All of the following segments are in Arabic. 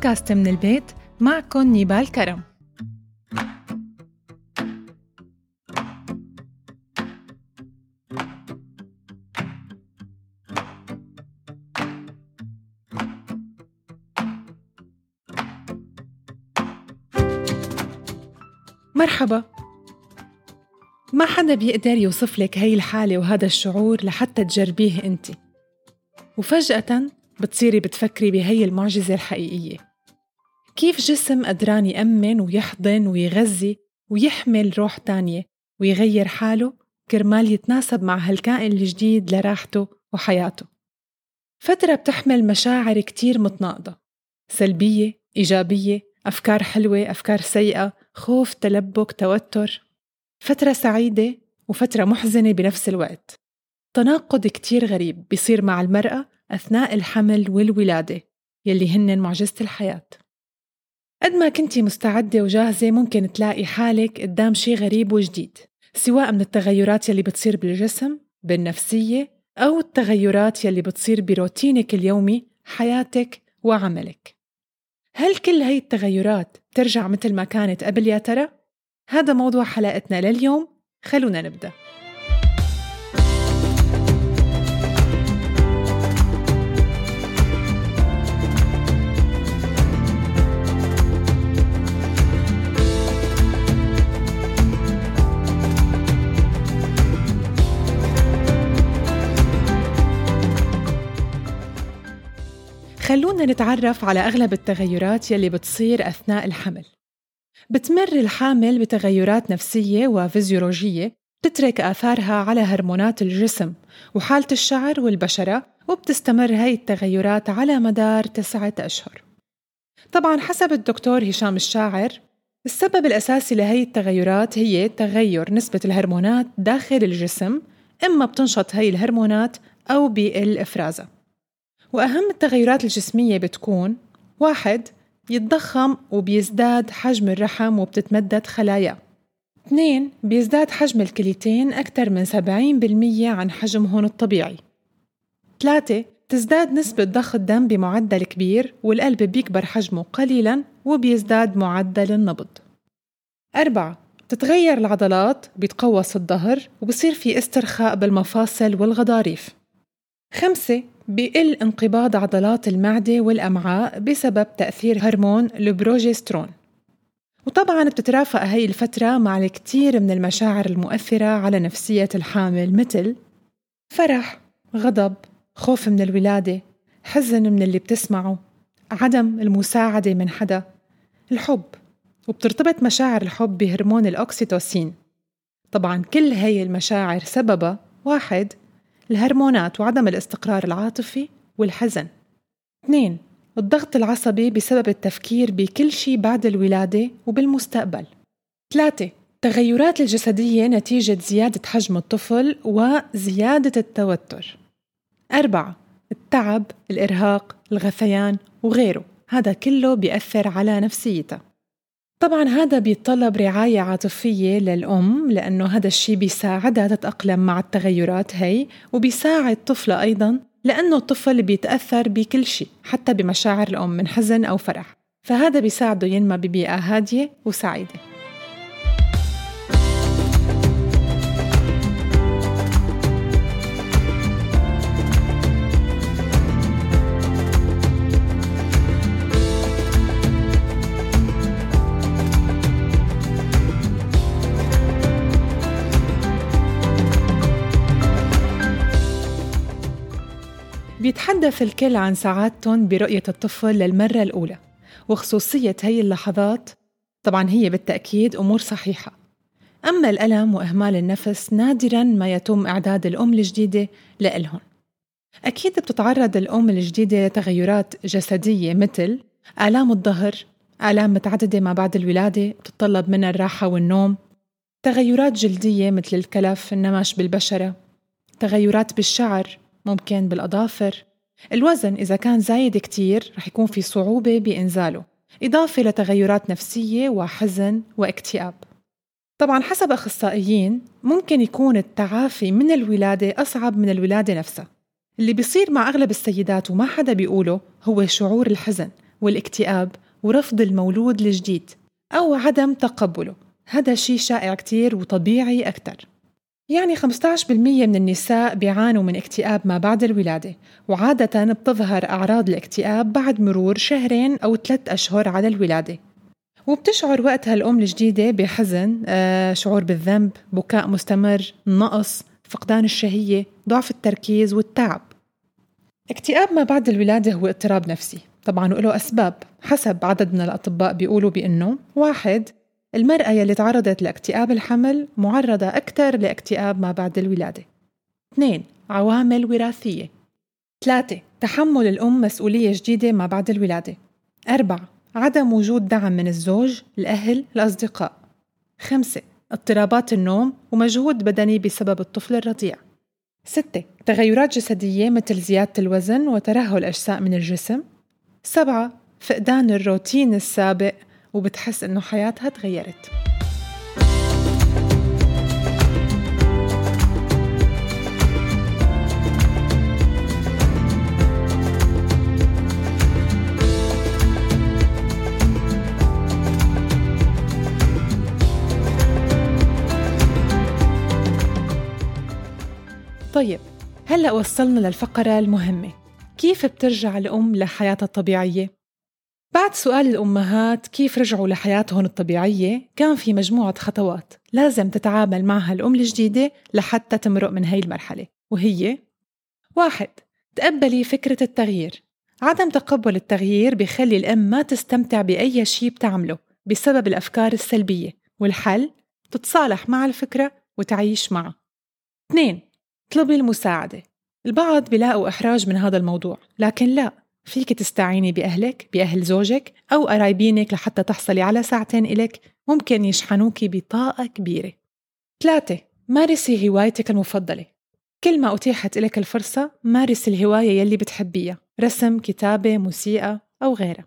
بودكاست من البيت معكم نيبال كرم. مرحبا. ما حدا بيقدر يوصف لك هاي الحالة وهذا الشعور لحتى تجربيه أنت؟ وفجأة بتصيري بتفكري بهي المعجزة الحقيقية. كيف جسم قدران يأمن ويحضن ويغذي ويحمل روح تانية ويغير حاله كرمال يتناسب مع هالكائن الجديد لراحته وحياته؟ فترة بتحمل مشاعر كتير متناقضة سلبية إيجابية أفكار حلوة أفكار سيئة خوف تلبك توتر. فترة سعيدة وفترة محزنة بنفس الوقت. تناقض كتير غريب بيصير مع المرأة أثناء الحمل والولادة يلي هن معجزة الحياة. قد ما كنتي مستعدة وجاهزة ممكن تلاقي حالك قدام شي غريب وجديد سواء من التغيرات يلي بتصير بالجسم بالنفسية أو التغيرات يلي بتصير بروتينك اليومي حياتك وعملك هل كل هاي التغيرات ترجع مثل ما كانت قبل يا ترى؟ هذا موضوع حلقتنا لليوم خلونا نبدأ خلونا نتعرف على أغلب التغيرات يلي بتصير أثناء الحمل. بتمر الحامل بتغيرات نفسية وفيزيولوجية بتترك آثارها على هرمونات الجسم وحالة الشعر والبشرة وبتستمر هاي التغيرات على مدار تسعة أشهر. طبعا حسب الدكتور هشام الشاعر السبب الأساسي لهي التغيرات هي تغير نسبة الهرمونات داخل الجسم إما بتنشط هي الهرمونات أو بيقل إفرازها وأهم التغيرات الجسمية بتكون واحد يتضخم وبيزداد حجم الرحم وبتتمدد خلاياه اثنين بيزداد حجم الكليتين أكثر من 70% عن حجمهم الطبيعي. ثلاثة تزداد نسبة ضخ الدم بمعدل كبير والقلب بيكبر حجمه قليلاً وبيزداد معدل النبض. أربعة تتغير العضلات بيتقوس الظهر وبصير في استرخاء بالمفاصل والغضاريف. خمسة بيقل انقباض عضلات المعدة والأمعاء بسبب تأثير هرمون البروجسترون. وطبعا بتترافق هاي الفترة مع الكثير من المشاعر المؤثرة على نفسية الحامل مثل فرح، غضب، خوف من الولادة، حزن من اللي بتسمعه، عدم المساعدة من حدا، الحب. وبترتبط مشاعر الحب بهرمون الأكسيتوسين. طبعا كل هاي المشاعر سببها واحد الهرمونات وعدم الاستقرار العاطفي والحزن. اثنين الضغط العصبي بسبب التفكير بكل شيء بعد الولادة وبالمستقبل. ثلاثة التغيرات الجسدية نتيجة زيادة حجم الطفل وزيادة التوتر. أربعة التعب، الإرهاق، الغثيان وغيره. هذا كله بيأثر على نفسيتها طبعا هذا بيتطلب رعاية عاطفية للأم لأنه هذا الشيء بيساعدها تتأقلم مع التغيرات هي وبيساعد طفلة أيضا لأنه الطفل بيتأثر بكل شيء حتى بمشاعر الأم من حزن أو فرح. فهذا بيساعده ينمى ببيئة هادية وسعيدة. بيتحدث الكل عن سعادتهم برؤية الطفل للمرة الأولى وخصوصية هي اللحظات. طبعا هي بالتأكيد أمور صحيحة. أما الألم وإهمال النفس نادرا ما يتم إعداد الأم الجديدة لإلهم. أكيد بتتعرض الأم الجديدة لتغيرات جسدية مثل آلام الظهر آلام متعددة ما بعد الولادة بتتطلب منها الراحة والنوم تغيرات جلدية مثل الكلف النمش بالبشرة تغيرات بالشعر ممكن بالأظافر. الوزن إذا كان زايد كتير رح يكون في صعوبة بإنزاله إضافة لتغيرات نفسية وحزن واكتئاب. طبعا حسب أخصائيين ممكن يكون التعافي من الولادة أصعب من الولادة نفسها. اللي بيصير مع أغلب السيدات وما حدا بيقوله هو شعور الحزن والاكتئاب ورفض المولود الجديد أو عدم تقبله. هذا شيء شائع كتير وطبيعي أكتر. يعني 15% من النساء بيعانوا من اكتئاب ما بعد الولادة وعادة بتظهر أعراض الاكتئاب بعد مرور شهرين أو ثلاث أشهر على الولادة. وبتشعر وقتها الأم الجديدة بحزن آه، شعور بالذنب بكاء مستمر نقص فقدان الشهية ضعف التركيز والتعب. اكتئاب ما بعد الولادة هو اضطراب نفسي طبعا وله أسباب حسب عدد من الأطباء بيقولوا بأنه واحد المرأة يلي تعرضت لاكتئاب الحمل معرضة أكثر لاكتئاب ما بعد الولادة. اثنين عوامل وراثية. ثلاثة تحمل الأم مسؤولية جديدة ما بعد الولادة. أربعة عدم وجود دعم من الزوج، الأهل، الأصدقاء. خمسة اضطرابات النوم ومجهود بدني بسبب الطفل الرضيع. ستة تغيرات جسدية مثل زيادة الوزن وترهل أجزاء من الجسم. سبعة فقدان الروتين السابق وبتحس إنه حياتها تغيرت طيب هلأ وصلنا للفقرة المهمة كيف بترجع الأم لحياتها الطبيعية؟ بعد سؤال الأمهات كيف رجعوا لحياتهم الطبيعية كان في مجموعة خطوات لازم تتعامل معها الأم الجديدة لحتى تمرق من هاي المرحلة وهي واحد تقبلي فكرة التغيير. عدم تقبل التغيير بيخلي الأم ما تستمتع بأي شيء بتعمله بسبب الأفكار السلبية والحل تتصالح مع الفكرة وتعيش معها. اثنين اطلبي المساعدة. البعض بيلاقوا إحراج من هذا الموضوع لكن لا. فيك تستعيني بأهلك بأهل زوجك أو قرايبينك لحتى تحصلي على ساعتين إلك ممكن يشحنوكي بطاقة كبيرة. ثلاثة مارسي هوايتك المفضلة. كل ما أتيحت لك الفرصة مارسي الهواية يلي بتحبيها رسم، كتابة، موسيقى أو غيرها.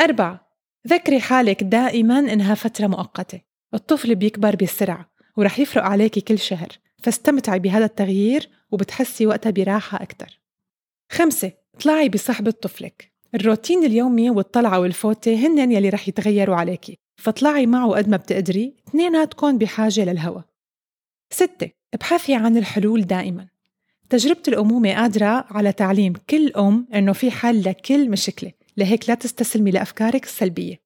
أربعة ذكري حالك دائما إنها فترة مؤقتة. الطفل بيكبر بسرعة ورح يفرق عليكي كل شهر فاستمتعي بهذا التغيير وبتحسي وقتها براحة أكثر خمسة اطلعي بصحبة طفلك الروتين اليومي والطلعة والفوتة هن يلي رح يتغيروا عليكي فاطلعي معه قد ما بتقدري اثنيناتكم بحاجة للهوى ستة ابحثي عن الحلول دائما. تجربة الأمومة قادرة على تعليم كل أم إنه في حل لكل مشكلة لهيك لا تستسلمي لأفكارك السلبية.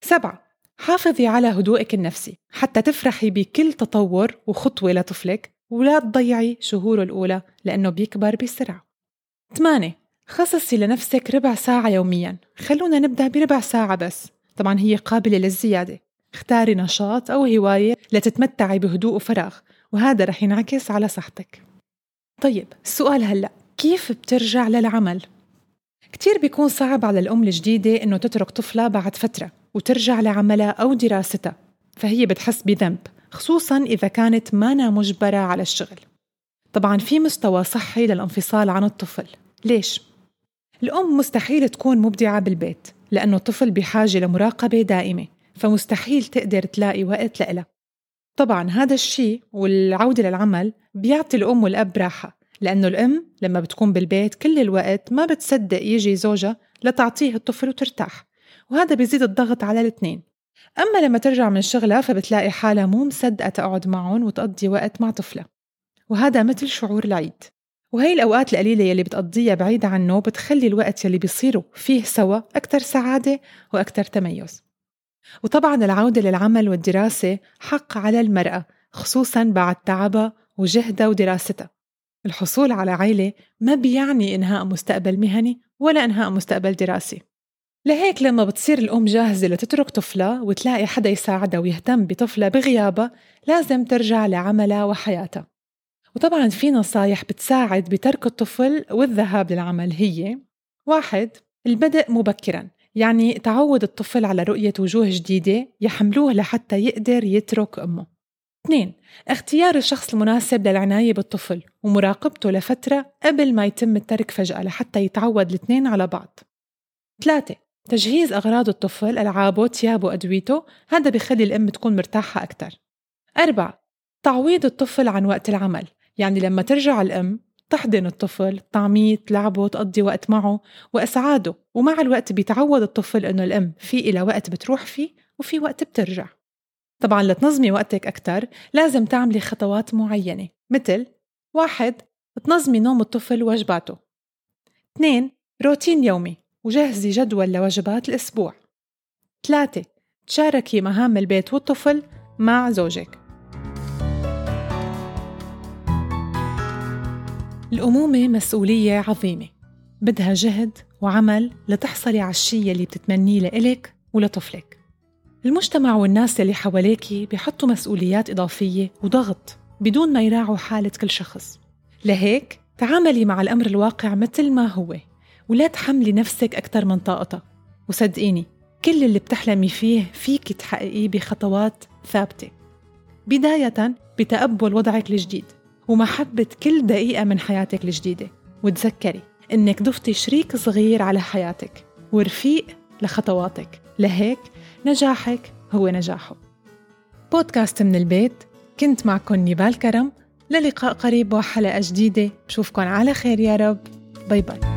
سبعة حافظي على هدوءك النفسي. حتى تفرحي بكل تطور وخطوة لطفلك ولا تضيعي شهوره الأولى لأنه بيكبر بسرعة. 8 خصصي لنفسك ربع ساعة يوميا. خلونا نبدأ بربع ساعة بس. طبعا هي قابلة للزيادة. اختاري نشاط أو هواية لتتمتعي بهدوء وفراغ وهذا رح ينعكس على صحتك. طيب السؤال هلأ. كيف بترجع للعمل؟ كتير بيكون صعب على الأم الجديدة إنه تترك طفلها بعد فترة وترجع لعملها أو دراستها. فهي بتحس بذنب خصوصا إذا كانت مانا مجبرة على الشغل. طبعا في مستوى صحي للانفصال عن الطفل. ليش؟ الأم مستحيل تكون مبدعة بالبيت لأنه الطفل بحاجة لمراقبة دائمة فمستحيل تقدر تلاقي وقت لإلها. طبعا هذا الشيء والعودة للعمل بيعطي الأم والأب راحة لأنه الأم لما بتكون بالبيت كل الوقت ما بتصدق يجي زوجها لتعطيه الطفل وترتاح وهذا بيزيد الضغط على الاثنين. أما لما ترجع من شغلها فبتلاقي حالها مو مصدقة تقعد معهم وتقضي وقت مع طفلها وهذا مثل شعور العيد. وهي الأوقات القليلة يلي بتقضيها بعيدة عنه بتخلي الوقت يلي بيصيروا فيه سوا أكثر سعادة وأكثر تميز. وطبعا العودة للعمل والدراسة حق على المرأة خصوصا بعد تعبها وجهدها ودراستها. الحصول على عيلة ما بيعني إنهاء مستقبل مهني ولا إنهاء مستقبل دراسي. لهيك لما بتصير الأم جاهزة لتترك طفلها وتلاقي حدا يساعدها ويهتم بطفلها بغيابها لازم ترجع لعملها وحياتها. وطبعا في نصايح بتساعد بترك الطفل والذهاب للعمل. هي واحد البدء مبكرا يعني تعود الطفل على رؤية وجوه جديدة يحملوه لحتى يقدر يترك أمه. اثنين اختيار الشخص المناسب للعناية بالطفل ومراقبته لفترة قبل ما يتم الترك فجأة لحتى يتعود الاثنين على بعض. ثلاثة تجهيز أغراض الطفل ألعابه تيابه أدويته. هذا بخلي الأم تكون مرتاحة أكثر أربعة تعويض الطفل عن وقت العمل يعني لما ترجع الأم تحضن الطفل طعميه تلعبه تقضي وقت معه وإسعاده ومع الوقت بيتعود الطفل إنه الأم في إلى وقت بتروح فيه وفي وقت بترجع. طبعا لتنظمي وقتك أكتر لازم تعملي خطوات معينة. مثل واحد تنظمي نوم الطفل ووجباته. اثنين روتين يومي وجهزي جدول لوجبات الأسبوع. ثلاثة تشاركي مهام البيت والطفل مع زوجك. الأمومة مسؤولية عظيمة. بدها جهد وعمل لتحصلي على الشي اللي بتتمنيه لإلك ولطفلك. المجتمع والناس اللي حواليكي بيحطوا مسؤوليات إضافية وضغط بدون ما يراعوا حالة كل شخص. لهيك تعاملي مع الأمر الواقع مثل ما هو ولا تحملي نفسك أكثر من طاقتها وصدقيني كل اللي بتحلمي فيه فيك تحققيه بخطوات ثابتة. بداية بتقبل وضعك الجديد. ومحبة كل دقيقة من حياتك الجديدة. وتذكري إنك ضفتي شريك صغير على حياتك ورفيق لخطواتك. لهيك نجاحك هو نجاحه. بودكاست من البيت كنت معكم نيبال كرم. للقاء قريب وحلقة جديدة. بشوفكن على خير يا رب. bye bye.